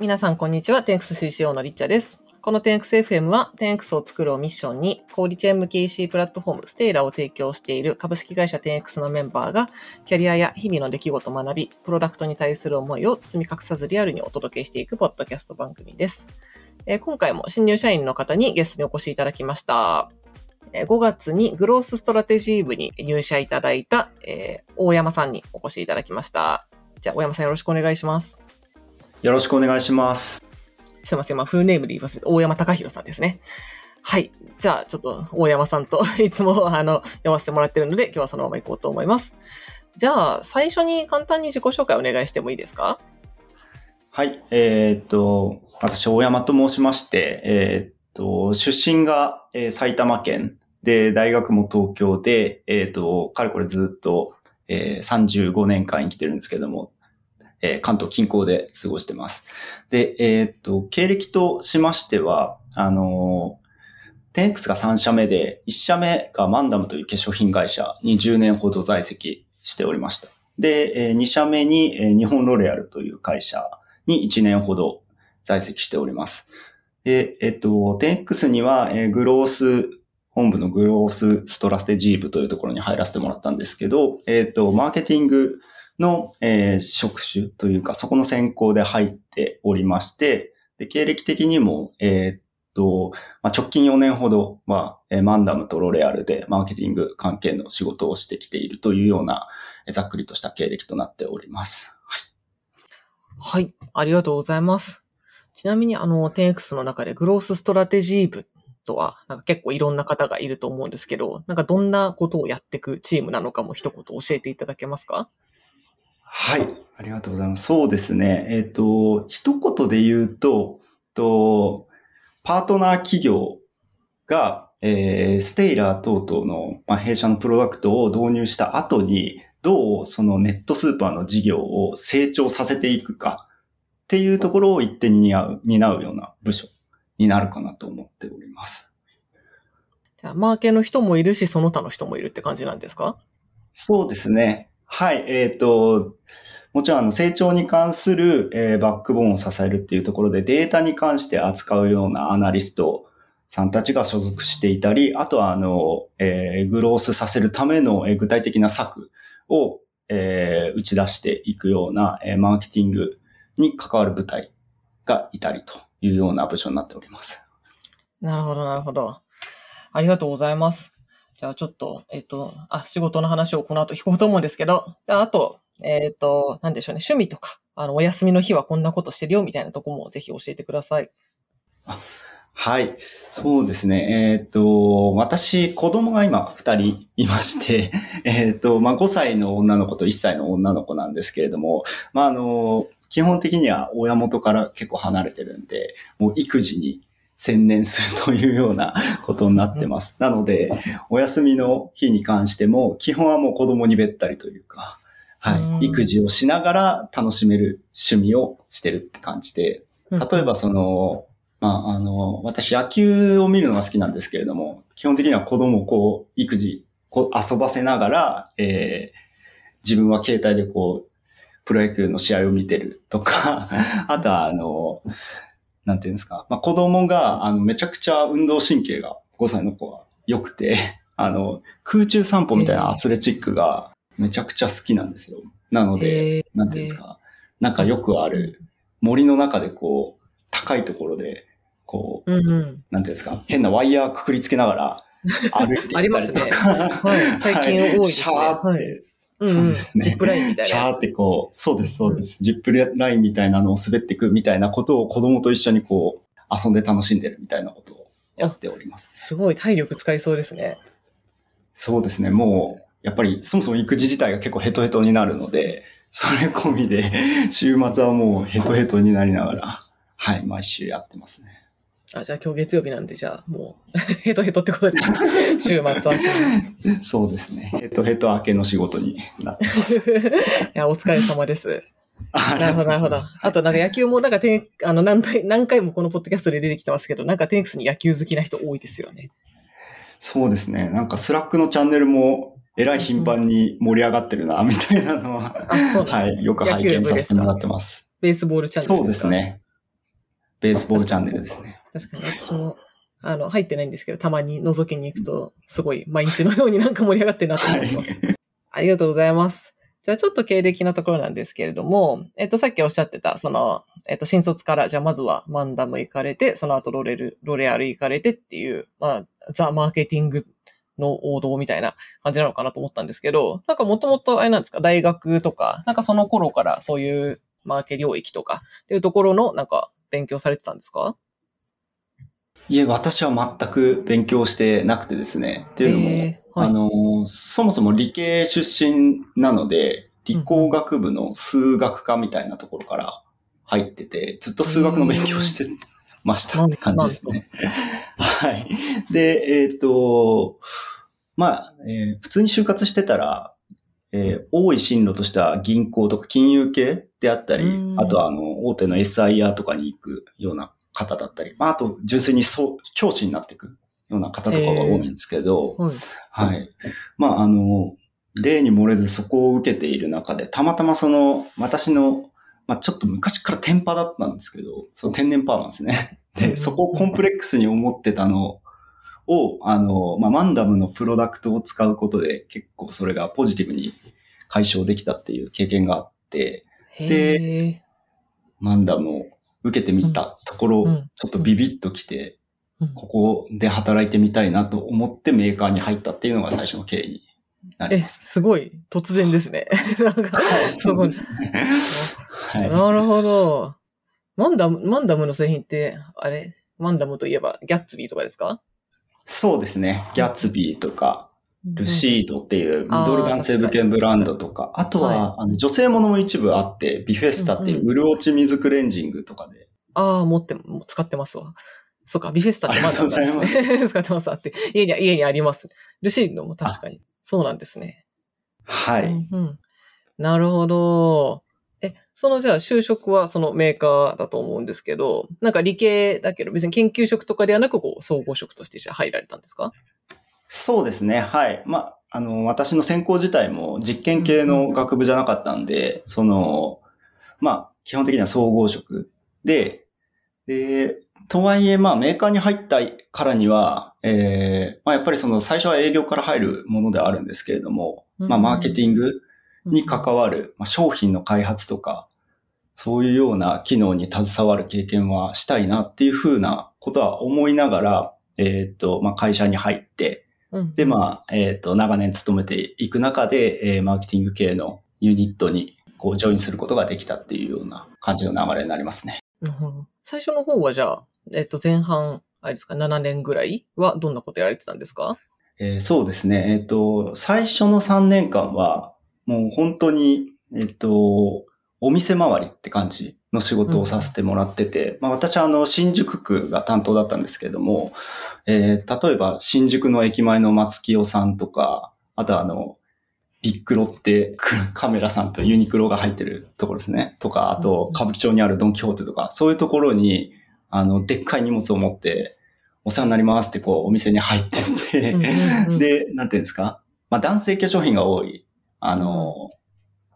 皆さんこんにちは。10XCCO のリッチャです。この 10XFM は 10X を作るをミッションに、小売チェーン向け EC プラットフォームステイラを提供している株式会社 10X のメンバーが、キャリアや日々の出来事を学び、プロダクトに対する思いを包み隠さずリアルにお届けしていくポッドキャスト番組です。えー今回も新入社員の方にゲストにお越しいただきました。5月にグロースストラテジー部に入社いただいた、えー大山さんにお越しいただきました。じゃあ、大山さんよろしくお願いします。よろしくお願いします。すいません。まあ、フルネームで言います大山隆弘さんですね。はい。じゃあ、ちょっと、大山さんといつも、あの、読ませてもらってるので、今日はそのまま行こうと思います。じゃあ、最初に簡単に自己紹介お願いしてもいいですか？はい。えーっと、私、大山と申しまして、えーっと、出身が、えー埼玉県で、大学も東京で、えーっと、かれこれずっと、えー35年間生きてるんですけども、えー関東近郊で過ごしてます。で、えーっと、経歴としましては、あのー、10X が3社目で、1社目がマンダムという化粧品会社に10年ほど在籍しておりました。で、2社目に、日本ロレアルという会社に1年ほど在籍しております。で、えっと、10X には、グロース、本部のグロースストラステジー部というところに入らせてもらったんですけど、えっと、マーケティングの、えー職種というか、そこの専攻で入っておりまして、で、経歴的にも、えっと、まあ、直近4年ほどは、えーマンダムとロレアルでマーケティング関係の仕事をしてきているというような、えざっくりとした経歴となっております。はい。はい。ありがとうございます。ちなみに、あの、10X の中でグロースストラテジー部とは、なんか結構いろんな方がいると思うんですけど、なんかどんなことをやっていくチームなのかも一言教えていただけますか？はい。ありがとうございます。そうですね。えっ、と、一言で言うと、と、パートナー企業が、えーステイラー等々の、まあ、弊社のプロダクトを導入した後に、どうそのネットスーパーの事業を成長させていくかっていうところを一手に担う、担うような部署になるかなと思っております。じゃあ、マーケの人もいるし、その他の人もいるって感じなんですか？そうですね。はい。えっ、と、もちろんあの成長に関する、えーバックボーンを支えるっていうところでデータに関して扱うようなアナリストさんたちが所属していたり、あとはあの、えーグロースさせるための、えー具体的な策を、えー打ち出していくような、えーマーケティングに関わる部隊がいたりというような部署になっております。なるほど、なるほど。ありがとうございます。じゃあちょっと、えっ、と、あ、仕事の話をこの後聞こうと思うんですけど、じゃああと、えっ、と、なんでしょうね、趣味とか、あの、お休みの日はこんなことしてるよみたいなとこもぜひ教えてください。はい。そうですね。えっ、と、私、子供が今二人いまして、えっ、と、まあ、5歳の女の子と1歳の女の子なんですけれども、まあ、あの、基本的には親元から結構離れてるんで、もう育児に専念するというようなことになってます。なので、お休みの日に関しても、基本はもう子供にべったりというか、はうんい。育児をしながら楽しめる趣味をしてるって感じで、例えばその、まあ、あの、私野球を見るのが好きなんですけれども、基本的には子供をこう、育児、こう遊ばせながら、えー自分は携帯でこう、プロ野球の試合を見てるとか、あとはあの、なんていうんですか、まあ、子供が、あの、めちゃくちゃ運動神経が5歳の子は良くて、あの、空中散歩みたいなアスレチックがめちゃくちゃ好きなんですよ。なので、なんていうんですか、なんかよくある森の中でこう、高いところで、こう、うんうん。なんていうんですか、変なワイヤーくくりつけながら歩いてありますねいったりとか。はい。最近多いですね。シャーって、はいそうですねジップラインみたいなやシャーってこう、そうです、そうです。ジップラインみたいなのを滑っていくみたいなことを子供と一緒にこう、遊んで楽しんでるみたいなことをやっております。つ。すごい体力使いそうですね。そうですね、もう、やっぱりそもそも育児自体が結構ヘトヘトになるので、それ込みで、週末はもうヘトヘトになりながら、はい、毎週やってますね。あ、じゃあ今日月曜日なんで、じゃあもう、ヘトヘトってことで、週末は。そうですね。ヘトヘト明けの仕事になってます。いや、お疲れ様です。あなるほど、なるほどあとなんか野球も、なんか、てあの、何回、何回もこのポッドキャストで出てきてますけど、なんか、10X に野球好きな人多いですよね。そうですね。なんか Slack のチャンネルもえらい頻繁に盛り上がってるな、みたいなのは、うなんだはい、よく拝見させてもらってます。ベースボールチャンネルそうです。ね。ベースボールチャンネルですね。確かに私も、あの、入ってないんですけど、たまに覗きに行くと、すごい毎日のようになんか盛り上がってるなと思います。ありがとうございます。じゃあちょっと経歴のところなんですけれども、えっと、さっきおっしゃってた、その、えっと、新卒から、じゃあまずはマンダム行かれて、その後ロレル、ロレアル行かれてっていう、まあ、ザ・マーケティングの王道みたいな感じなのかなと思ったんですけど、なんかもともとあれなんですか、大学とか、なんかその頃からそういうマーケ領域とかっていうところのなんか勉強されてたんですか？いえ、私は全く勉強してなくてですね。っていうのも、えーはいあの、そもそも理系出身なので、理工学部の数学科みたいなところから入ってて、ずっと数学の勉強してましたって感じですね。はい。で、えっ、と、まあ、えー普通に就活してたら、えー多い進路としては銀行とか金融系であったりう、んあとはあの、大手の SIR とかに行くような方だったり、まあ、あと純粋にそう教師になっていくような方とかが多いんですけど、はい。はい。まあ、あの、例に漏れずそこを受けている中で、たまたまその、私の、まあ、ちょっと昔から天パだったんですけど、その天然パーマンですね。で、うんそこをコンプレックスに思ってたのを、あの、まあ、マンダムのプロダクトを使うことで、結構それがポジティブに解消できたっていう経験があって、へえ。マンダムを受けてみたところ、うんちょっとビビッときて、うんここで働いてみたいなと思ってメーカーに入ったっていうのが最初の経緯になりえ、ます。すごい突然ですね。なんか、はい、すごいそうですね。はい。なるほど。マンダム、マンダムの製品って、あれ？マンダムといえば、ギャッツビーとかですか？そうですね。ギャッツビーとか、ルシードっていうミドル男性向けブランドとか、あとは、あの女性ものも一部あって、ビフェスタっていううん潤落ち水クレンジングとかで、ああ、持って、もう使ってますわ。そうか、ビフェスタってマンダムなんありがとうごですね。使ってますあって。家に、家にあります。ルシードも確かに。そうなんですね。はい。うんうん。なるほど。え、そのじゃあ就職はそのメーカーだと思うんですけど、なんか理系だけど別に研究職とかではなくこう総合職としてじゃあ入られたんですか？そうですね。はい。まあ、あの、私の専攻自体も実験系の学部じゃなかったんで、その、まあ、基本的には総合職で、で、とはいえ、まあ、メーカーに入ったからには、えーまあ、やっぱりその最初は営業から入るものではあるんですけれども、まあ、マーケティングに関わる、まあ、商品の開発とか、そういうような機能に携わる経験はしたいなっていうふうなことは思いながら、えっ、と、まあ、会社に入って、うんで、まあ、えっ、と、長年勤めていく中で、えーマーケティング系のユニットに、こう、ジョインすることができたっていうような感じの流れになりますね。最初の方はじゃあ、えっと、前半、あれですか、7年ぐらいはどんなことやられてたんですか？えーそうですね。えっ、と、最初の3年間は、もう本当に、えっ、と、お店回りって感じの仕事をさせてもらってて、まあ私はあの、新宿区が担当だったんですけれども、えー例えば新宿の駅前の松清さんとか、あとはあの、ビッグロってカメラさんとユニクロが入ってるところですね。とか、あと歌舞伎町にあるドンキホーテとか、そういうところに、あの、でっかい荷物を持って、お世話になりますってこう、お店に入ってって、うんうんうん。で、なんていうんですかまあ男性化粧品が多い、あの、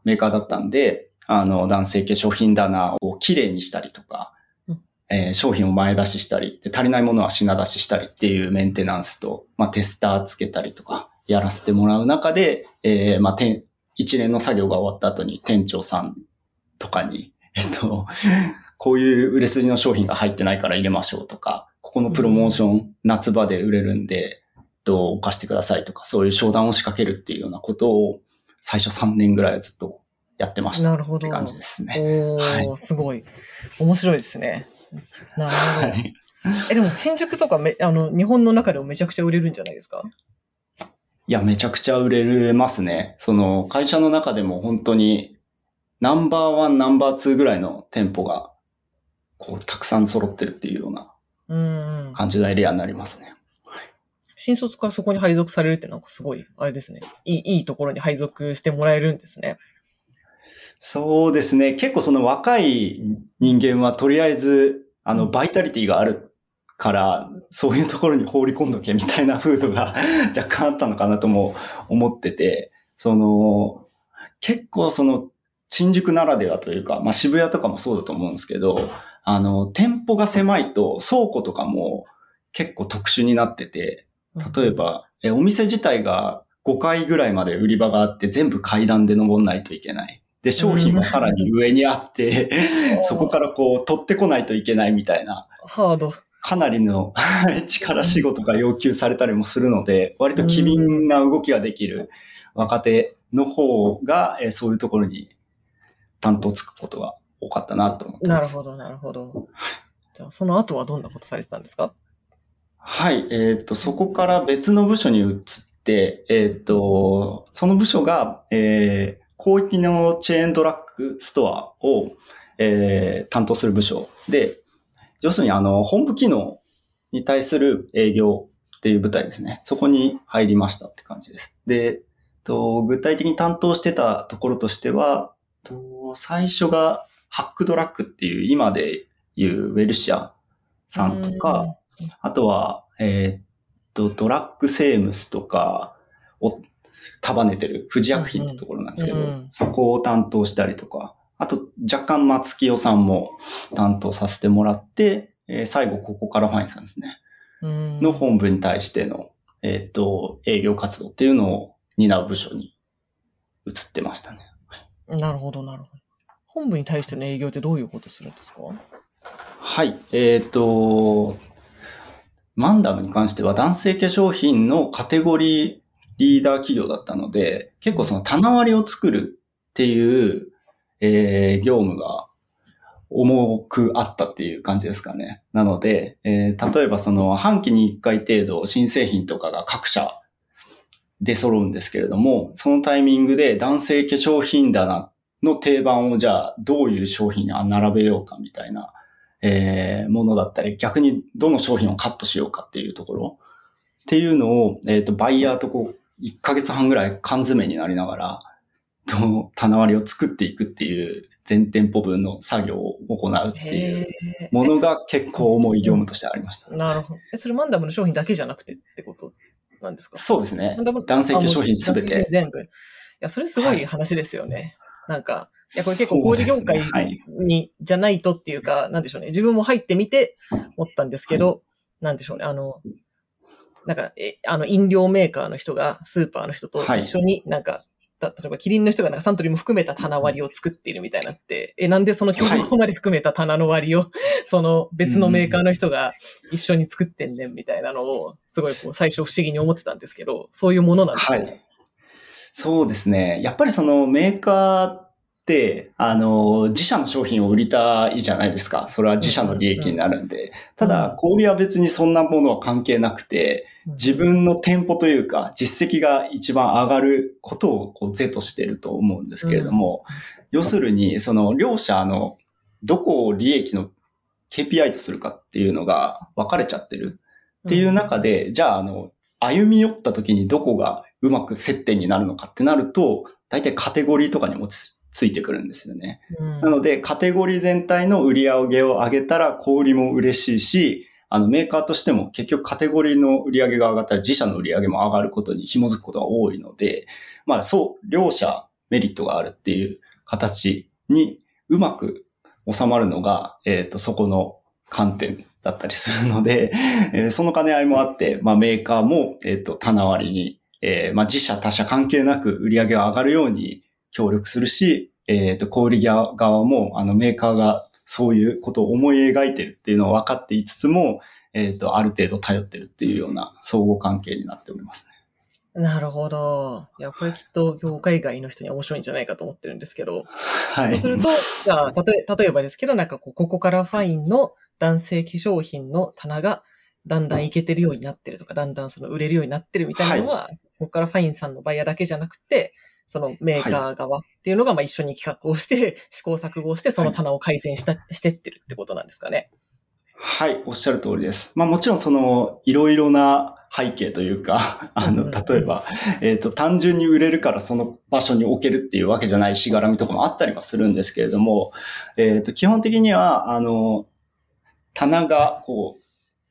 メーカーだったんで、あの、男性化粧品棚をきれいにしたりとか、うん。えー商品を前出ししたりで、足りないものは品出ししたりっていうメンテナンスと、まあテスターつけたりとか、やらせてもらう中で、えーまあ店、一連の作業が終わった後に店長さんとかに、えっと、こういう売れ筋の商品が入ってないから入れましょうとか、ここのプロモーション、夏場で売れるんで、どう貸してくださいとか、そういう商談を仕掛けるっていうようなことを、最初3年ぐらいはずっとやってましたなるほどって感じですね。おー、はすごい。面白いですね。なるほど。はい。え、でも新宿とかめ、あの、日本の中でもめちゃくちゃ売れるんじゃないですか？いや、めちゃくちゃ売れますね。その、会社の中でも本当に、ナンバーワン、ナンバーツーぐらいの店舗が、こう、たくさん揃ってるっていうような。感じのエリアになりますね。新卒からそこに配属されるってなんかすごい、あれですね。いい、いいところに配属してもらえるんですね。そうですね。結構その若い人間はとりあえず、あの、バイタリティがあるから、そういうところに放り込んどけみたいな風土が 若干あったのかなとも思ってて、その、結構その、新宿ならではというか、まあ渋谷とかもそうだと思うんですけど、あの、店舗が狭いと倉庫とかも結構特殊になってて、例えば、えお店自体が5階ぐらいまで売り場があって全部階段で登んないといけない。で、商品はさらに上にあって、そこからこう取ってこないといけないみたいな、ハード。かなりの 力仕事が要求されたりもするので、割と機敏な動きができる若手の方が、えそういうところに担当つくことが多かったなと思ってます。なるほど、なるほど。じゃあ、その後はどんなことされてたんですか？はい。えっ、と、そこから別の部署に移って、えっ、と、その部署が、えー、広域のチェーンドラッグストアを、えー、担当する部署で、要するにあの、本部機能に対する営業っていう部隊ですね。そこに入りましたって感じです。で、と具体的に担当してたところとしては、と最初がハックドラッグっていう今でいうウェルシアさんとか、あとは、えーっと、ドラッグセームスとかを束ねてる富士薬品ってところなんですけど、うんうんそこを担当したりとか、あと若干松清さんも担当させてもらって、えー最後ここからファインさんですね。うんの本部に対しての、えーっと、営業活動っていうのを担う部署に移ってましたね。なるほど、なるほど。本部に対しての営業ってどういうことするんですか？はい。えっ、と、マンダムに関しては男性化粧品のカテゴリーリーダー企業だったので、結構その棚割りを作るっていう、えー業務が重くあったっていう感じですかね。なので、えー例えばその半期に1回程度新製品とかが各社で揃うんですけれども、そのタイミングで男性化粧品棚の定番をじゃあどういう商品に並べようかみたいなえーものだったり、逆にどの商品をカットしようかっていうところっていうのを、えっ、と、バイヤーとこう、1ヶ月半ぐらい缶詰になりながら、と棚割りを作っていくっていう全店舗分の作業を行うっていう。ものが結構重い業務としてありました。なるほど。え、それマンダムの商品だけじゃなくてってことなんですか？そうですね。男性化粧品すべて。全部。いや、それすごい話ですよね。なんか、いや、これ結構工事業界そうですねはい。に、じゃないとっていうか、なんでしょうね。自分も入ってみて思ったんですけど、なんでしょうね。あの、なんか、え、あの、飲料メーカーの人がスーパーの人とはい一緒になんか、た例えばキリンの人がなんかサントリーも含めた棚割りを作っているみたいなって、え、なんでその競合まで含めた棚の割りを、その別のメーカーの人が一緒に作ってんねんみたいなのを、すごいこう最初不思議に思ってたんですけど、そういうものなんですね。はい。そうですね。やっぱりそのメーカーって、あの、自社の商品を売りたいじゃないですか。それは自社の利益になるんで。ただ、小売りは別にそんなものは関係なくて、自分の店舗というか、実績が一番上がることをこう是としてると思うんですけれども、要するに、その両者のどこを利益の KPI とするかっていうのが分かれちゃってる。っていう中で、じゃあ、あの、歩み寄った時にどこがうまく接点になるのかってなると、大体カテゴリーとかにもつついてくるんですよね。うんなので、カテゴリー全体の売り上げを上げたら小売りも嬉しいし、あのメーカーとしても結局カテゴリーの売り上げが上がったら自社の売り上げも上がることに紐づくことが多いので、まあそう、両者メリットがあるっていう形にうまく収まるのが、えっ、と、そこの観点だったりするので、えーその兼ね合いもあって、まあメーカーも、えっ、と、棚割りに、えーまあ自社他社関係なく売り上げが上がるように協力するし、えっ、と、小売側側も、あの、メーカーがそういうことを思い描いてるっていうのを分かっていつつも、えっ、と、ある程度頼ってるっていうような相互関係になっておりますね。なるほど。いや、これきっと業界外の人には面白いんじゃないかと思ってるんですけど。はい。そうすると、じゃあ、たとえ例えばですけど、なんかこう、ここからファインの男性化粧品の棚がだんだんいけてるようになってるとか、だんだんその売れるようになってるみたいなのは、ここからファインさんのバイヤーだけじゃなくて、そのメーカー側っていうのがまあ一緒に企画をして、試行錯誤をして、その棚を改善した、してってるってことなんですかね。はい、おっしゃる通りです。まあもちろんその、いろいろな背景というか、あの、例えば、えっ、と、単純に売れるからその場所に置けるっていうわけじゃないしがらみとかもあったりはするんですけれども、えっ、と、基本的には、あの、棚がこう、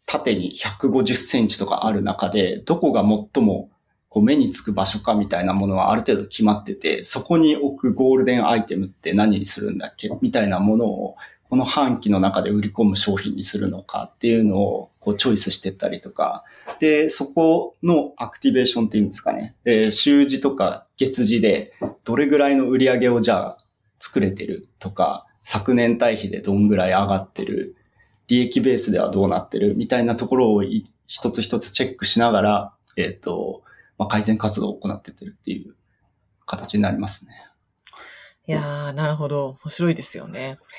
縦に150センチとかある中で、どこが最もこう目につく場所かみたいなものはある程度決まってて、そこに置くゴールデンアイテムって何にするんだっけ？みたいなものを、この半期の中で売り込む商品にするのかっていうのをこうチョイスしてったりとか、で、そこのアクティベーションっていうんですかね。で、週次とか月次でどれぐらいの売り上げをじゃあ作れてるとか、昨年対比でどんぐらい上がってる、利益ベースではどうなってるみたいなところを一つ一つチェックしながら、えっ、ー、と、まあ、改善活動を行ってってるっていう形になりますね。いやー、なるほど。面白いですよね、これ。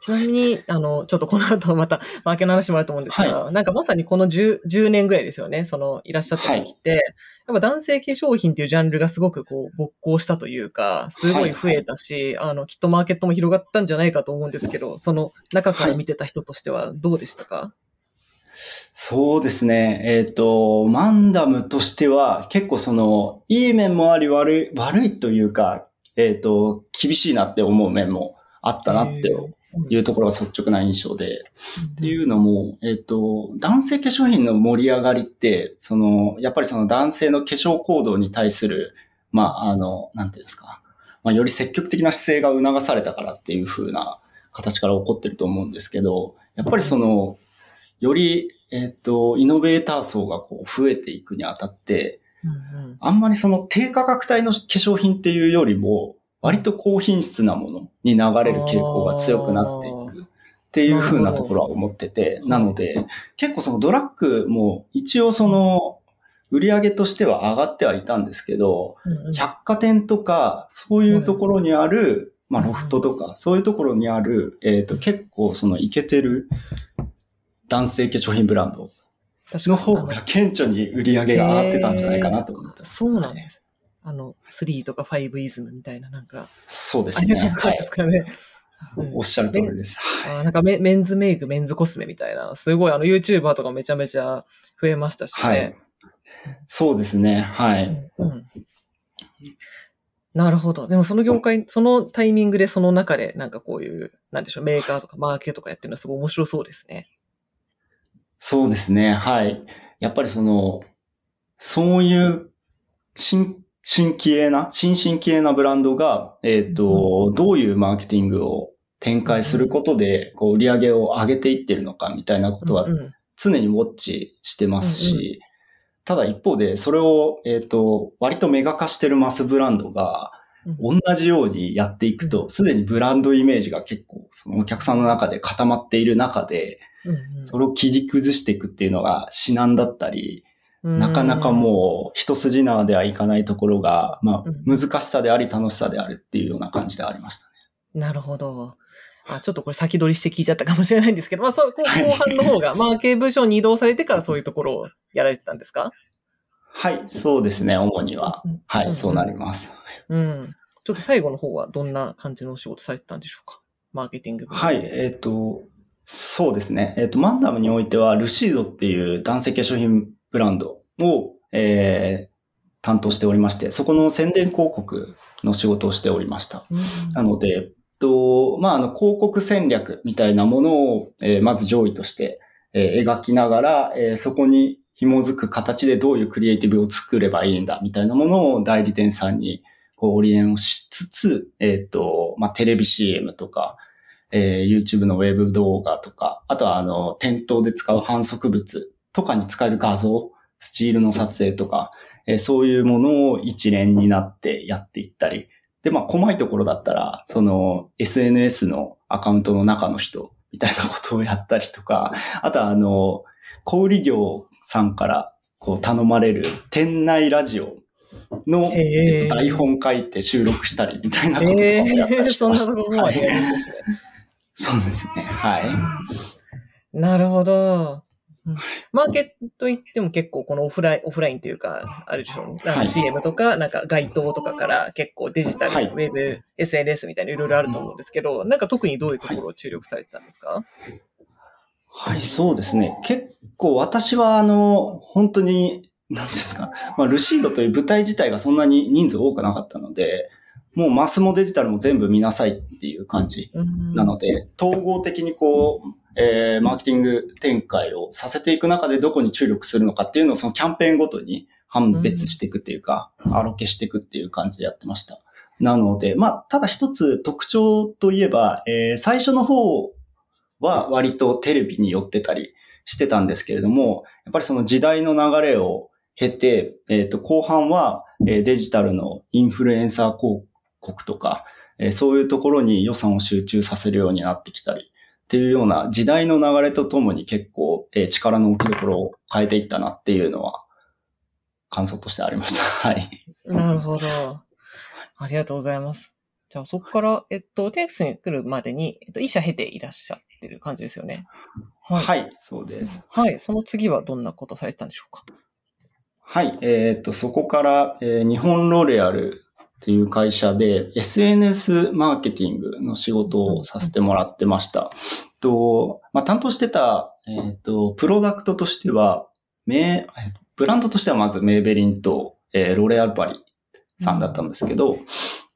ちなみに、あの、ちょっとこの後また、マーケの話もあると思うんですけど、はい、なんかまさにこの 10, 10年ぐらいですよね、その、いらっしゃった時って、はい、やっぱ男性化粧品っていうジャンルがすごくこう、勃興したというか、すごい増えたし、はいはい、あの、きっとマーケットも広がったんじゃないかと思うんですけど、その中から見てた人としてはどうでしたか、はいそうですね。えっ、ー、と、マンダムとしては結構その、いい面もあり悪い、悪いというか、えっ、ー、と、厳しいなって思う面もあったなっていうところが率直な印象で。っていうのも、えっ、ー、と、男性化粧品の盛り上がりって、その、やっぱりその男性の化粧行動に対する、まあ、あの、なんていうんですか、まあ、より積極的な姿勢が促されたからっていう風な形から起こってると思うんですけど、やっぱりその、より、えっ、ー、と、イノベーター層がこう増えていくにあたって、うんうん、あんまりその低価格帯の化粧品っていうよりも、割と高品質なものに流れる傾向が強くなっていくっていう風なところは思ってて、なので、結構そのドラッグも一応その売り上げとしては上がってはいたんですけど、百貨店とかそういうところにある、まあロフトとかそういうところにある、えっ、と結構そのイケてる男性化粧品ブランドの方が顕著に売り上げが上がってたんじゃないかなと思ってます。そうなんです。あの、3とか5イズムみたいな、なんか。そうですね。はい。おっしゃる通りです。はい、なんかメメンズメイク、メンズコスメみたいな、すごいあの YouTuber とかめちゃめちゃ増えましたしね。はい。そうですね。はい。うん、なるほど。でもその業界、そのタイミングでその中でなんかこういう、なんでしょう、メーカーとかマーケとかやってるのはすごい面白そうですね。そうですね。はい。やっぱりその、そういう新新規鋭な、新進気鋭なブランドが、えっ、ー、と、どういうマーケティングを展開することで、こう、売り上げを上げていってるのかみたいなことは常にウォッチしてますし、ただ一方で、それを、えっ、ー、と、割とメガ化してるマスブランドが、同じようにやっていくと、すでにブランドイメージが結構、そのお客さんの中で固まっている中で、それを切り崩していくっていうのが至難だったり、なかなかもう一筋縄ではいかないところが、まあ、難しさであり楽しさであるっていうような感じでありましたね。なるほど。あちょっとこれ先取りして聞いちゃったかもしれないんですけど、まあ、そう後半の方が、マーケ部署に移動されてからそういうところをやられてたんですか？はい、そうですね、主には。はい、そうなります。うん。ちょっと最後の方はどんな感じのお仕事されてたんでしょうか？マーケティングはい、えっ、ー、と、そうですね。えっ、ー、と、マンダムにおいては、ルシードっていう男性化粧品ブランドを、えー、担当しておりまして、そこの宣伝広告の仕事をしておりました。うん、なので、と、まあ、あの、広告戦略みたいなものを、えー、まず上位として、えー、描きながら、えー、そこに紐づく形でどういうクリエイティブを作ればいいんだ、みたいなものを代理店さんに、こう、オリエンをしつつ、えっ、と、まあ、テレビ CM とか、えー、YouTube のウェブ動画とか、あとは、あの、店頭で使う反則物とかに使える画像スチールの撮影とか、えー、そういうものを一連になってやっていったり、で、まあ、細いところだったら、その SNS のアカウントの中の人みたいなことをやったりとか、あとはあの、小売業さんからこう頼まれる店内ラジオの、えっと、台本書いて収録したりみたいなこととかもやったりしてました。はい、そうですね。はい。なるほど。マーケット行っても結構このオフライン、オフラインというか、あるでしょう、はい、CM とか、なんか街頭とかから結構デジタル、はい、ウェブ、SNS みたいないろいろあると思うんですけど、なんか特にどういうところを注力されてたんですか、はい、はい、そうですね。結構私はあの、本当に、何ですか、まあ、ルシードという舞台自体がそんなに人数多くなかったので、もうマスもデジタルも全部見なさいっていう感じなので、統合的にこう、えー、マーケティング展開をさせていく中でどこに注力するのかっていうのをそのキャンペーンごとに判別していくっていうか、アロケしていくっていう感じでやってました。なので、まあ、ただ一つ特徴といえば、えー、最初の方は割とテレビに寄ってたりしてたんですけれども、やっぱりその時代の流れを経て、えっ、ー、と、後半は、えデジタルのインフルエンサー広告とか、えそういうところに予算を集中させるようになってきたり、っていうような時代の流れとともに結構、え力の置きどころを変えていったなっていうのは、感想としてありました。はい。なるほど。ありがとうございます。じゃあそこから、えっと、テンクスに来るまでに、えっと、医者経ていらっしゃってる感じですよね。はい。はい、そうです。はい。その次はどんなことされてたんでしょうか？はい。えー、っと、そこから、えー、日本ロレアルっていう会社で SNS マーケティングの仕事をさせてもらってました。と、まあ、担当してた、えー、と、プロダクトとしては、ブランドとしてはまずメーベリンと、えー、ロレアルパリさんだったんですけど、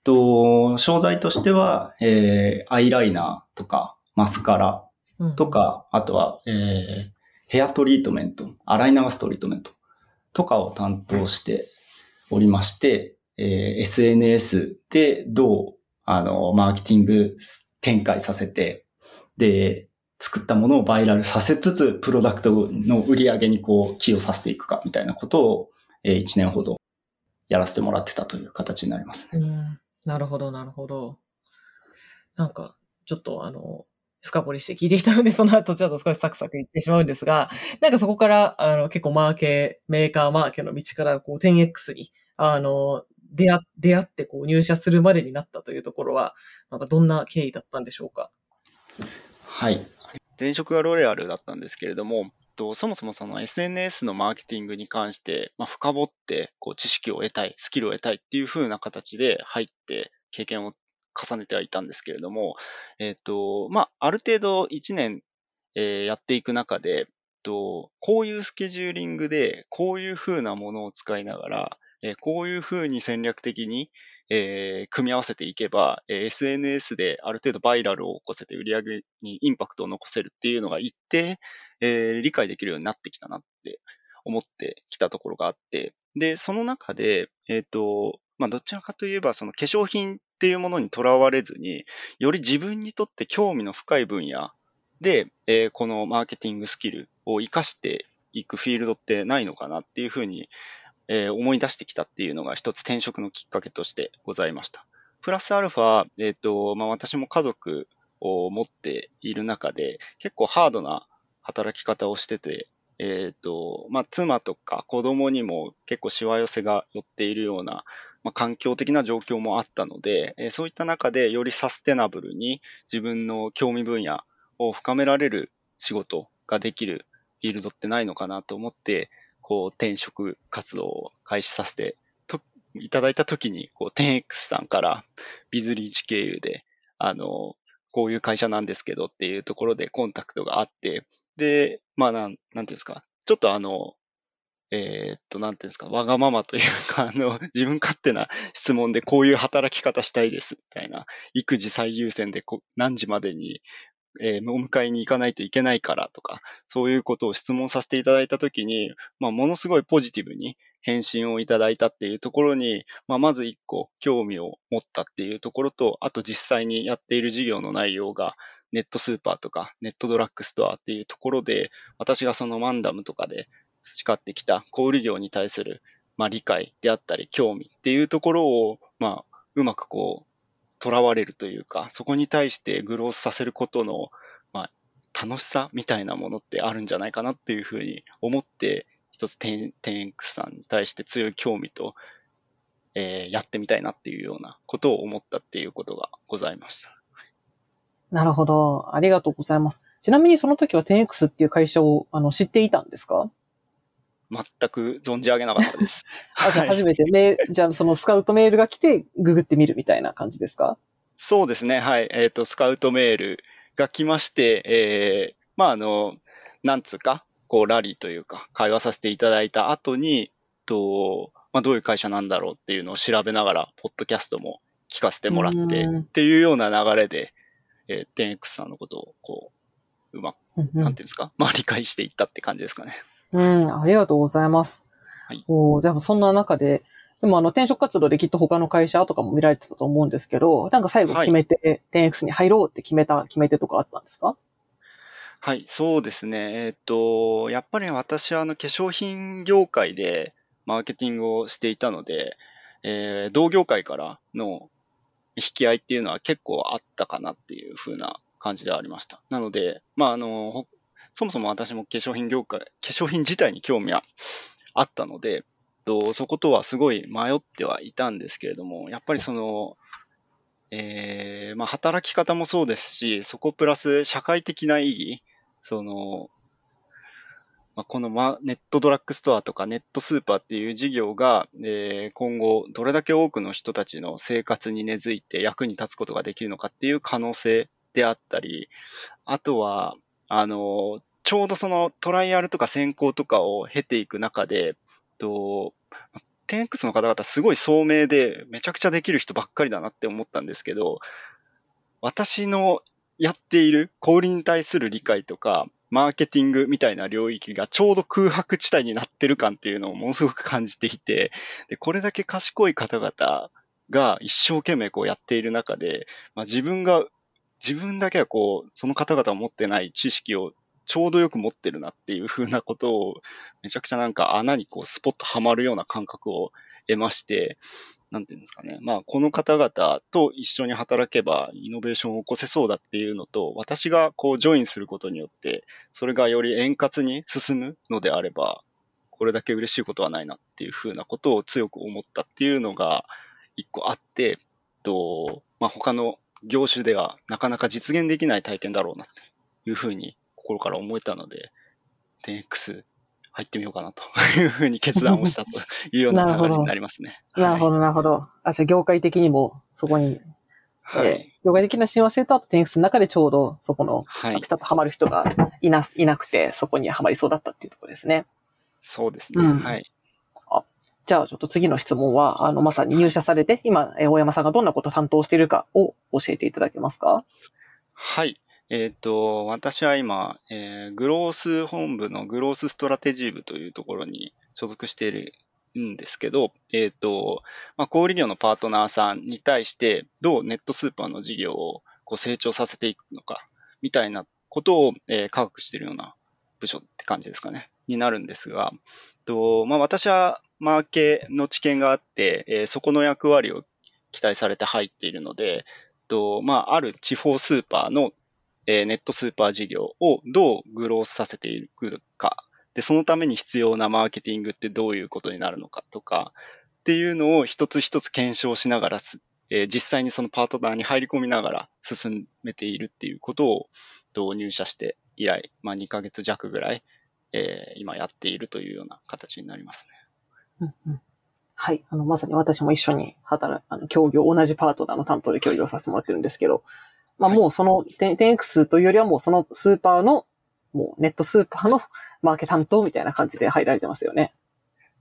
と、商材としては、えー、アイライナーとか、マスカラとか、あとは、えー、ヘアトリートメント、洗い流すトリートメントとかを担当しておりまして、えー、SNS でどう、あの、マーケティング展開させて、で、作ったものをバイラルさせつつ、プロダクトの売り上げにこう、寄与させていくか、みたいなことを、えー、1年ほどやらせてもらってたという形になりますね。うん、なるほど、なるほど。なんか、ちょっとあの、深掘りして聞いてきたので、その後ちょっと少しサクサクいってしまうんですが、なんかそこから、あの、結構マーケ、メーカーマーケの道から、こう、10X に、あの、出会出会ってこう入社するまでになったというところは、なんかどんな経緯だったんでしょうか？はい。前職がロレアルだったんですけれども、とそもそもその SNS のマーケティングに関して、まあ、深掘ってこう知識を得たい、スキルを得たいっていう風な形で入って経験を重ねてはいたんですけれども、えっ、ー、と、まあ、ある程度1年、えー、やっていく中で、とこういうスケジューリングで、こういう風なものを使いながら、えこういうふうに戦略的に、え、組み合わせていけば、え、SNS である程度バイラルを起こせて売り上げにインパクトを残せるっていうのが一定、え、理解できるようになってきたなって思ってきたところがあって、で、その中で、えっ、と、まあ、どちらかといえば、その化粧品っていうものにとらわれずに、より自分にとって興味の深い分野で、え、このマーケティングスキルを活かしていくフィールドってないのかなっていうふうにえー、思い出してきたっていうのが一つ転職のきっかけとしてございました。プラスアルファ、えっ、ー、と、まあ、私も家族を持っている中で、結構ハードな働き方をしてて、えっ、ー、と、まあ、妻とか子供にも結構しわ寄せが寄っているような、まあ、環境的な状況もあったので、えー、そういった中でよりサステナブルに自分の興味分野を深められる仕事ができるフィールドってないのかなと思って、こう、転職活動を開始させてといただいたときに、こう、10X さんからビズリーチ経由で、あの、こういう会社なんですけどっていうところでコンタクトがあって、で、まあ、なん、なんていうんですか、ちょっとあの、えー、っと、なんていうんですか、わがままというか、あの、自分勝手な質問でこういう働き方したいです、みたいな、育児最優先でこ何時までにえー、お迎えに行かないといけないからとか、そういうことを質問させていただいたときに、まあ、ものすごいポジティブに返信をいただいたっていうところに、まあ、まず一個興味を持ったっていうところと、あと実際にやっている事業の内容が、ネットスーパーとかネットドラッグストアっていうところで、私がそのマンダムとかで培ってきた小売業に対する、まあ、理解であったり興味っていうところを、まあ、うまくこう、囚われるというか、そこに対してグロースさせることの、まあ、楽しさみたいなものってあるんじゃないかなっていうふうに思って、一つ 10X さんに対して強い興味と、えー、やってみたいなっていうようなことを思ったっていうことがございました。なるほど。ありがとうございます。ちなみにその時は 10X っていう会社をあの知っていたんですか？全く存じ上げなかったです。あ、じゃあ初めてメール、じゃあそのスカウトメールが来て、ググってみるみたいな感じですか？そうですね。はい。えっ、ー、と、スカウトメールが来まして、えー、まあ、あの、なんつうか、こう、ラリーというか、会話させていただいた後に、と、まあ、どういう会社なんだろうっていうのを調べながら、ポッドキャストも聞かせてもらって、っていうような流れで、えー、10X さんのことを、こう、うまく、なんていうんですか、まあ、理解していったって感じですかね。うん、ありがとうございます。はい。おーじゃあそんな中で、でもあの転職活動できっと他の会社とかも見られてたと思うんですけど、なんか最後決めて、10X に入ろうって決めた、決め手とかあったんですか？はい、そうですね。えっと、やっぱり私はあの化粧品業界でマーケティングをしていたので、えー同業界からの引き合いっていうのは結構あったかなっていう風な感じではありました。なので、まああの、ほそもそも私も化粧品業界、化粧品自体に興味はあったので、とそことはすごい迷ってはいたんですけれども、やっぱりその、えーまあ、働き方もそうですし、そこプラス社会的な意義、その、まあ、このまネットドラッグストアとかネットスーパーっていう事業が、えー今後どれだけ多くの人たちの生活に根付いて役に立つことができるのかっていう可能性であったり、あとは、あの、ちょうどそのトライアルとか選考とかを経ていく中で、と、10X の方々すごい聡明でめちゃくちゃできる人ばっかりだなって思ったんですけど、私のやっている小売に対する理解とか、マーケティングみたいな領域がちょうど空白地帯になってる感っていうのをものすごく感じていて、でこれだけ賢い方々が一生懸命こうやっている中で、まあ、自分が、自分だけはこう、その方々が持ってない知識をちょうどよく持ってるなっていう風なことを、めちゃくちゃなんか穴にこうスポッとはまるような感覚を得まして、なんていうんですかね。まあ、この方々と一緒に働けばイノベーションを起こせそうだっていうのと、私がこうジョインすることによって、それがより円滑に進むのであれば、これだけ嬉しいことはないなっていうふうなことを強く思ったっていうのが一個あって、と、まあ、他の業種ではなかなか実現できない体験だろうなっていうふうに心から思えたので、10X 入ってみようかなというふうに決断をしたというような流れになりますね。なるほど、なるほど。あ、じゃあ業界的にもそこに、はい。えー業界的な親和性とあと 10X の中でちょうどそこの、はい。ピタッとハマる人がいな、いなくて、そこにはまりそうだったっていうところですね。そうですね。うんはい。じゃあちょっと次の質問は、あの、まさに入社されて、今、え大山さんがどんなことを担当しているかを教えていただけますか？はい。えっ、と、私は今、えーグロース本部のグロースストラテジー部というところに所属しているんですけど、えっ、と、まあ、小売業のパートナーさんに対して、どうネットスーパーの事業をこう成長させていくのか、みたいなことを、えー科学しているような部署って感じですかね、になるんですが、とまあ、私はマーケの知見があって、えーそこの役割を期待されて入っているので、とまあ、ある地方スーパーの、えーネットスーパー事業をどうグロースさせていくか、で、そのために必要なマーケティングってどういうことになるのかとか、っていうのを一つ一つ検証しながらす、えー実際にそのパートナーに入り込みながら進めているっていうことをと入社して以来、まあ、2ヶ月弱ぐらい、えー今やっているというような形になりますね。うんうんはい。あの、まさに私も一緒に働く、あの、協業、同じパートナーの担当で協業させてもらってるんですけど、まあはいもうその 10- 10X というよりはもうそのスーパーの、もうネットスーパーの マーケ担当みたいな感じで入られてますよね。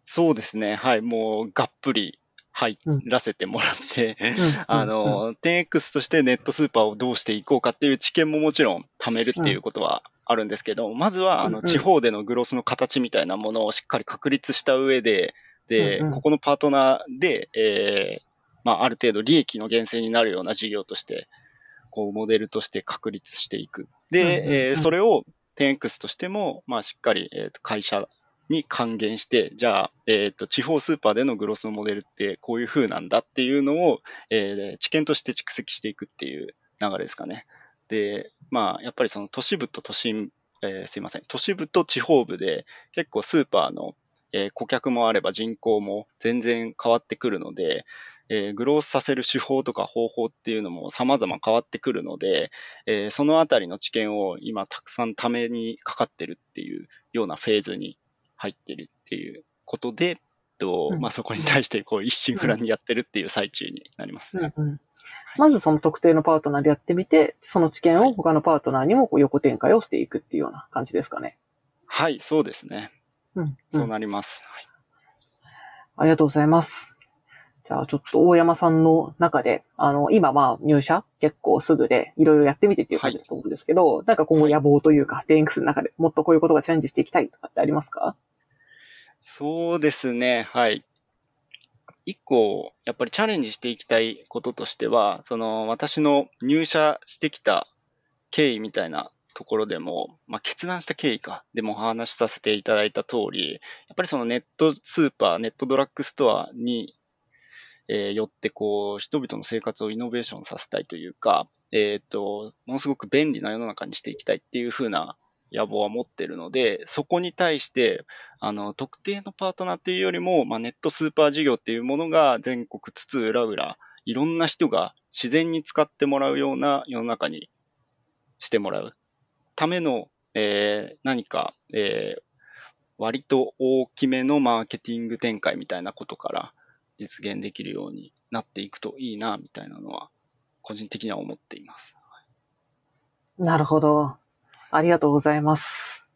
そうですね。はい。もうがっぷり入らせてもらって、あ、の、10X としてネットスーパーをどうしていこうかっていう知見ももちろん貯めるっていうことはあるんですけど、まずはあの地方でのグロスの形みたいなものをしっかり確立した上で、で、うんうんここのパートナーで、えーまあ、ある程度利益の源泉になるような事業として、こう、モデルとして確立していく。で、うんうんうんえーそれを 10X としても、まあ、しっかり、えーと会社に還元して、じゃあ、えっ、と、地方スーパーでのグロスのモデルってこういう風なんだっていうのを、えー知見として蓄積していくっていう流れですかね。で、まあ、やっぱりその都市部と都心、えーすいません、都市部と地方部で結構スーパーの、えー顧客もあれば人口も全然変わってくるので、えーグロースさせる手法とか方法っていうのも様々変わってくるので、えーそのあたりの知見を今たくさんためにかかってるっていうようなフェーズに入ってるっていうことで、とうんまあ、そこに対してこう一心不乱にやってるっていう最中になりますね。うんうんまずその特定のパートナーでやってみて、その知見を他のパートナーにもこう横展開をしていくっていうような感じですかね。はい、そうですね。うん。そううんなります。はいありがとうございます。じゃあちょっと大山さんの中で、あの、今まあ入社結構すぐでいろいろやってみてっていう感じだと思うんですけど、なんか今後野望というか、10X の中でもっとこういうことがチャレンジしていきたいとかってありますか？そうですね。はい。一個、やっぱりチャレンジしていきたいこととしては、その私の入社してきた経緯みたいなところでも、まあ、決断した経緯か、でもお話しさせていただいた通り、やっぱりそのネットスーパー、ネットドラッグストアに、えー、よってこう、人々の生活をイノベーションさせたいというか、えっ、ー、と、ものすごく便利な世の中にしていきたいっていう風な野望は持ってるので、そこに対して、あの、特定のパートナーっていうよりも、まあ、ネットスーパー事業っていうものが全国津々浦々、いろんな人が自然に使ってもらうような世の中にしてもらうための、えー、何か、えー、割と大きめのマーケティング展開みたいなことから実現できるようになっていくといいな、みたいなのは、個人的には思っています。なるほど。ありがとうございます。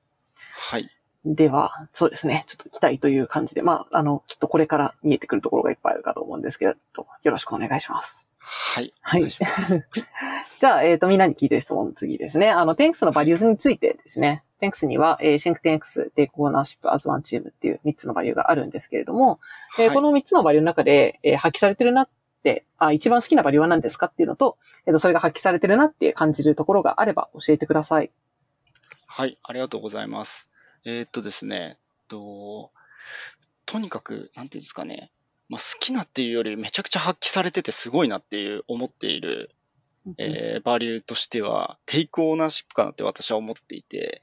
はい。では、そうですね。ちょっと期待という感じで、まあ、あの、きっとこれから見えてくるところがいっぱいあるかと思うんですけど、よろしくお願いします。はい。はい。じゃあ、えっ、ー、と、みんなに聞いてる質問次ですね。あの、10X の Values についてですね。10X には、えー、 Think 10x、Take Ownership、As One Team っていう3つのバリューがあるんですけれども、はい、えー、この3つのバリューの中で、えー、発揮されてるなって、あ、一番好きなバリューは何ですかっていうのと、えっ、ー、と、それが発揮されてるなって感じるところがあれば教えてください。はい、ありがとうございます。えー、っとですね、と、とにかく、なんていうんですかね、まあ、好きなっていうよりめちゃくちゃ発揮されててすごいなっていう思っている、えー、バリューとしては、テイクオーナーシップかなって私は思っていて、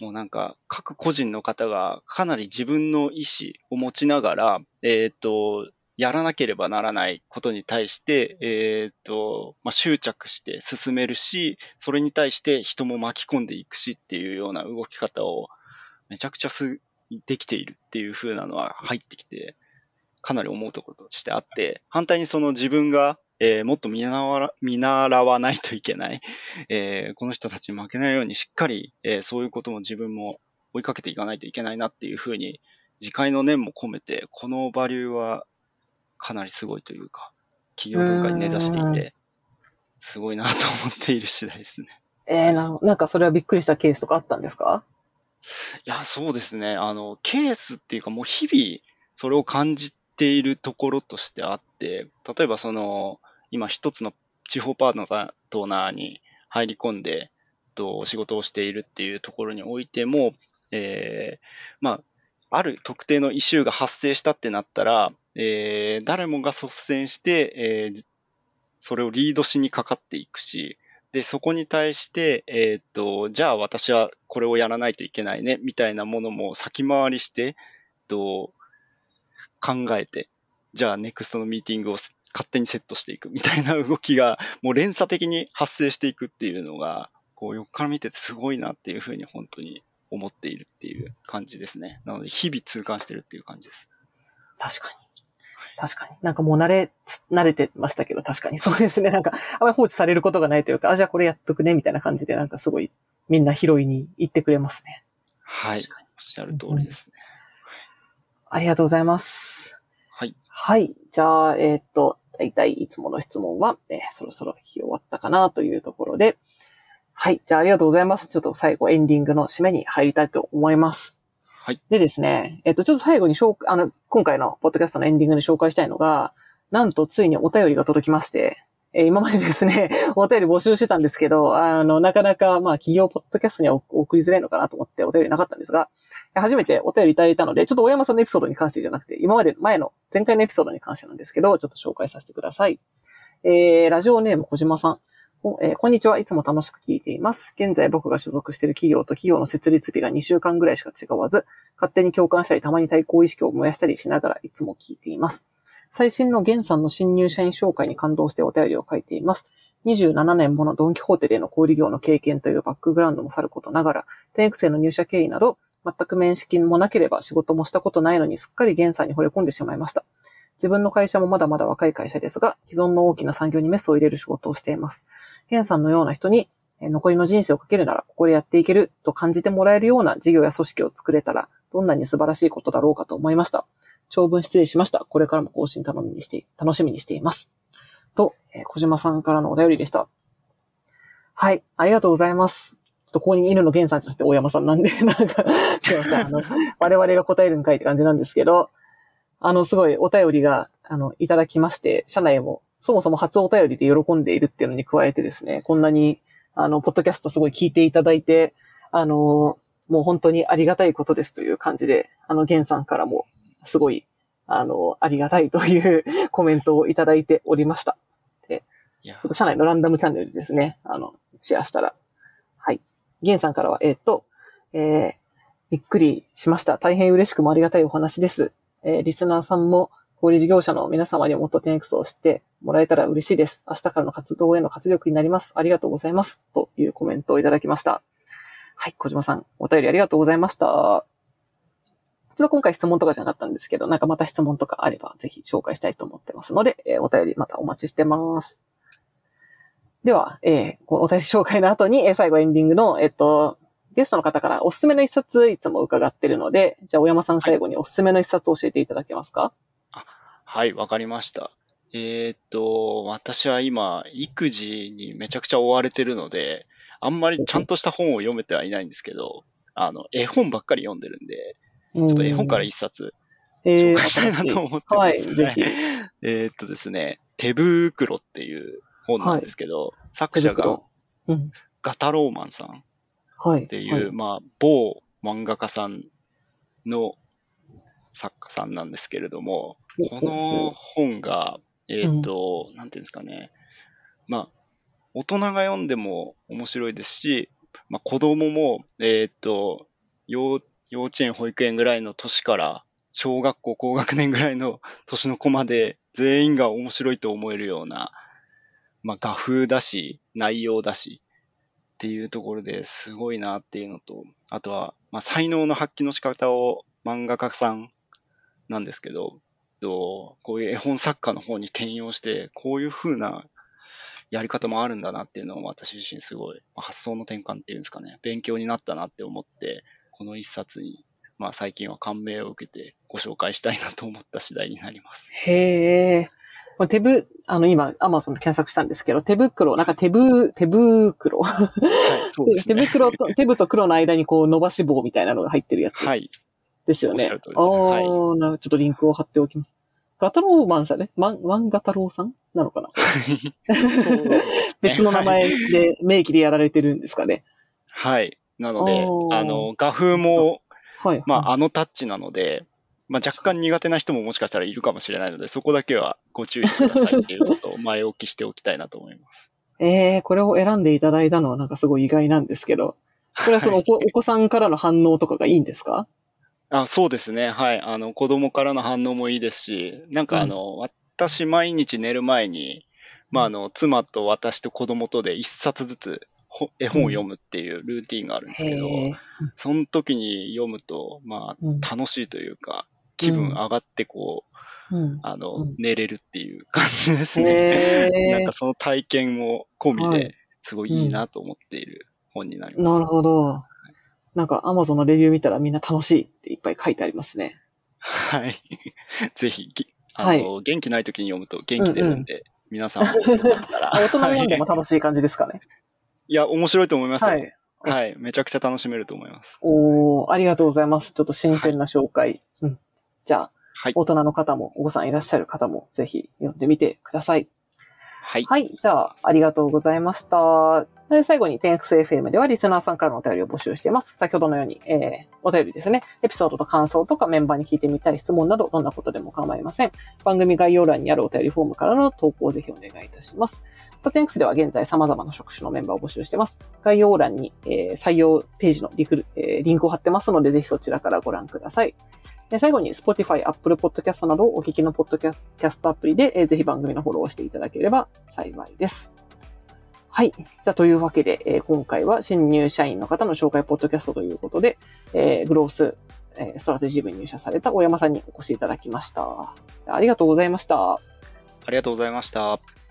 もうなんか各個人の方がかなり自分の意思を持ちながら、えっ、ー、と、やらなければならないことに対して、えっ、と、まあ、執着して進めるし、それに対して人も巻き込んでいくしっていうような動き方をめちゃくちゃすできているっていう風なのは入ってきて、かなり思うところとしてあって、反対にその自分が、えー、もっと見習見習わないといけない、えー、この人たちに負けないようにしっかり、えー、そういうことも自分も追いかけていかないといけないなっていうふうに、自戒の念も込めて、このバリューはかなりすごいというか、企業文化に根ざしていて、すごいなと思っている次第ですね。えー、ななんかそれはびっくりしたケースとかあったんですか？いや、そうですね。あの、ケースっていうかもう日々それを感じているところとしてあって、例えばその、今一つの地方パートナーに入り込んで、と仕事をしているっていうところにおいても、えー、まあ、ある特定のイシューが発生したってなったら、えー、誰もが率先して、えー、それをリードしにかかっていくし、で、そこに対して、えっ、と、じゃあ私はこれをやらないといけないね、みたいなものも先回りして、と、考えて、じゃあネクストのミーティングを勝手にセットしていくみたいな動きが、もう連鎖的に発生していくっていうのが、こう横から見ててすごいなっていうふうに本当に思っているっていう感じですね。なので日々痛感してるっていう感じです。確かに。確かに。なんかもう慣れ、慣れてましたけど、確かにそうですね。なんか、あまり放置されることがないというか、あ、じゃあこれやっとくね、みたいな感じで、なんかすごい、みんな拾いに行ってくれますね。はい。おっしゃる通りですね、うん。ありがとうございます。はい。はい。じゃあ、えー、っと、大体いつもの質問は、えー、そろそろ日終わったかなというところで、はい。じゃあありがとうございます。ちょっと最後エンディングの締めに入りたいと思います。はい。でですね、えっと、ちょっと最後に紹介、あの、今回のポッドキャストのエンディングで紹介したいのが、なんとついにお便りが届きまして、えー、今までですね、お便り募集してたんですけど、あの、なかなか、まあ、企業ポッドキャストには送りづらいのかなと思ってお便りなかったんですが、初めてお便りいただいたので、ちょっと大山さんのエピソードに関してじゃなくて、今まで前の、前回のエピソードに関してなんですけど、ちょっと紹介させてください。えー、ラジオネーム小島さん。えー、こんにちは。いつも楽しく聞いています。現在僕が所属している企業と企業の設立日が2週間ぐらいしか違わず、勝手に共感したり、たまに対抗意識を燃やしたりしながらいつも聞いています。最新のゲンさんの新入社員紹介に感動してお便りを書いています。27年ものドンキホーテでの小売業の経験というバックグラウンドもさることながら、転育生の入社経緯など、全く面識もなければ仕事もしたことないのにすっかりゲンさんに惚れ込んでしまいました。自分の会社もまだまだ若い会社ですが、既存の大きな産業にメスを入れる仕事をしています。ケンさんのような人に、残りの人生をかけるなら、ここでやっていけると感じてもらえるような事業や組織を作れたら、どんなに素晴らしいことだろうかと思いました。長文失礼しました。これからも更新頼みにして、楽しみにしています。と、え、小島さんからのお便りでした。はい、ありがとうございます。ちょっとここにいるの源さんじゃなくて大山さんなんで、なんか、すいません、あの、我々が答えるんかいって感じなんですけど、あの、すごいお便りが、あの、いただきまして、社内も、そもそも初お便りで喜んでいるっていうのに加えてですね、こんなに、あの、ポッドキャストすごい聞いていただいて、あの、もう本当にありがたいことですという感じで、あの、源さんからも、すごい、あの、ありがたいという コメントをいただいておりました。で、社内のランダムキャンネルですね、あの、シェアしたら。はい。源さんからは、えー、っと、えー、びっくりしました。大変嬉しくもありがたいお話です。えー、リスナーさんも、小売事業者の皆様にもっと 10X を知ってもらえたら嬉しいです。明日からの活動への活力になります。ありがとうございます。というコメントをいただきました。はい、小島さん、お便りありがとうございました。ちょっと今回質問とかじゃなかったんですけど、なんかまた質問とかあればぜひ紹介したいと思ってますので、えー、お便りまたお待ちしてます。では、えー、お便り紹介の後に、えー、最後エンディングの、えっと、ゲストの方からおすすめの一冊いつも伺ってるので、じゃあ、小山さん最後におすすめの一冊教えていただけますか？はい、わ、はい、かりました。えー、っと、私は今、育児にめちゃくちゃ追われてるので、あんまりちゃんとした本を読めてはいないんですけど、あの、絵本ばっかり読んでるんで、ちょっと絵本から一冊紹介したいなと思ってます、ね、はい、ぜひ。えっとですね、手袋っていう本なんですけど、はい、作者が、うん、ガタローマンさんっていう、はい、まあ、某漫画家さんの作家さんなんですけれども、この本が、えっ、ー、と、うん、なんていうんですかね、まあ、大人が読んでも面白いですし、まあ、子供も、えっ、ー、と幼、幼稚園、保育園ぐらいの年から、小学校高学年ぐらいの 年の子まで全員が面白いと思えるような、まあ、画風だし、内容だし、っていうところですごいなっていうのと、あとは、まあ、才能の発揮の仕方を漫画家さんなんですけど、こういう絵本作家の方に転用して、こういう風なやり方もあるんだなっていうのを私自身すごい、発想の転換っていうんですかね、勉強になったなって思って、この一冊に、まあ最近は感銘を受けてご紹介したいなと思った次第になります。へえ。手ぶ、あの、今、アマゾン検索したんですけど、手袋、なんか手ぶ、手袋。はい、手袋と、手部と黒の間にこう伸ばし棒みたいなのが入ってるやつ。はい。ですよね。ああ、はい、ちょっとリンクを貼っておきます。ガタローマンさんね。マン、マンガタローさんなのかな？別の名前で、名義でやられてるんですかね。はい。なので、あの、画風も、はい、まあ、あのタッチなので、まあ、若干苦手な人ももしかしたらいるかもしれないので、そこだけはご注意くださいっていうことを前置きしておきたいなと思います。え えー、これを選んでいただいたのはなんかすごい意外なんですけど、これはそのお子お子さんからの反応とかがいいんですか？あそうですね。はい。あの、子供からの反応もいいですし、なんかあの、うん、私毎日寝る前に、まあ、あの、妻と私と子供とで一冊ずつ絵本を読むっていうルーティンがあるんですけど、うん、その時に読むと、まあ、楽しいというか、気分上がってこう、うん、あの、寝れるっていう感じですね。なんかその体験も込みで、すごいいいなと思っている本になります。なるほど。なんか、アマゾンのレビュー見たらみんな楽しいっていっぱい書いてありますね。はい。ぜひ、あの、はい、元気ない時に読むと元気出るんで、うんうん、皆さんも 大人が読んでも楽しい感じですかね。いや、面白いと思いますよ。はい。はい。めちゃくちゃ楽しめると思います。おありがとうございます。ちょっと新鮮な紹介。はい、うん。じゃあ、はい、大人の方も、お子さんいらっしゃる方も、ぜひ読んでみてください。はい。はい。じゃあ、ありがとうございました。で最後に 10XFM ではリスナーさんからのお便りを募集しています。先ほどのように、えー、お便りですね。エピソードと感想とかメンバーに聞いてみたい質問など、どんなことでも構いません。番組概要欄にあるお便りフォームからの投稿をぜひお願いいたします。トテンクスでは現在様々な職種のメンバーを募集しています。概要欄に、えー、採用ページのリクル、えー、リンクを貼ってますので、ぜひそちらからご覧ください。最後に Spotify、Apple Podcast などお聞きのポッドキャストアプリで、えー、ぜひ番組のフォローをしていただければ幸いです。はい。じゃあ、というわけで、えー、今回は新入社員の方の紹介ポッドキャストということで、えー、グロース、えー、ストラテジー部に入社された大山さんにお越しいただきました。ありがとうございました。ありがとうございました。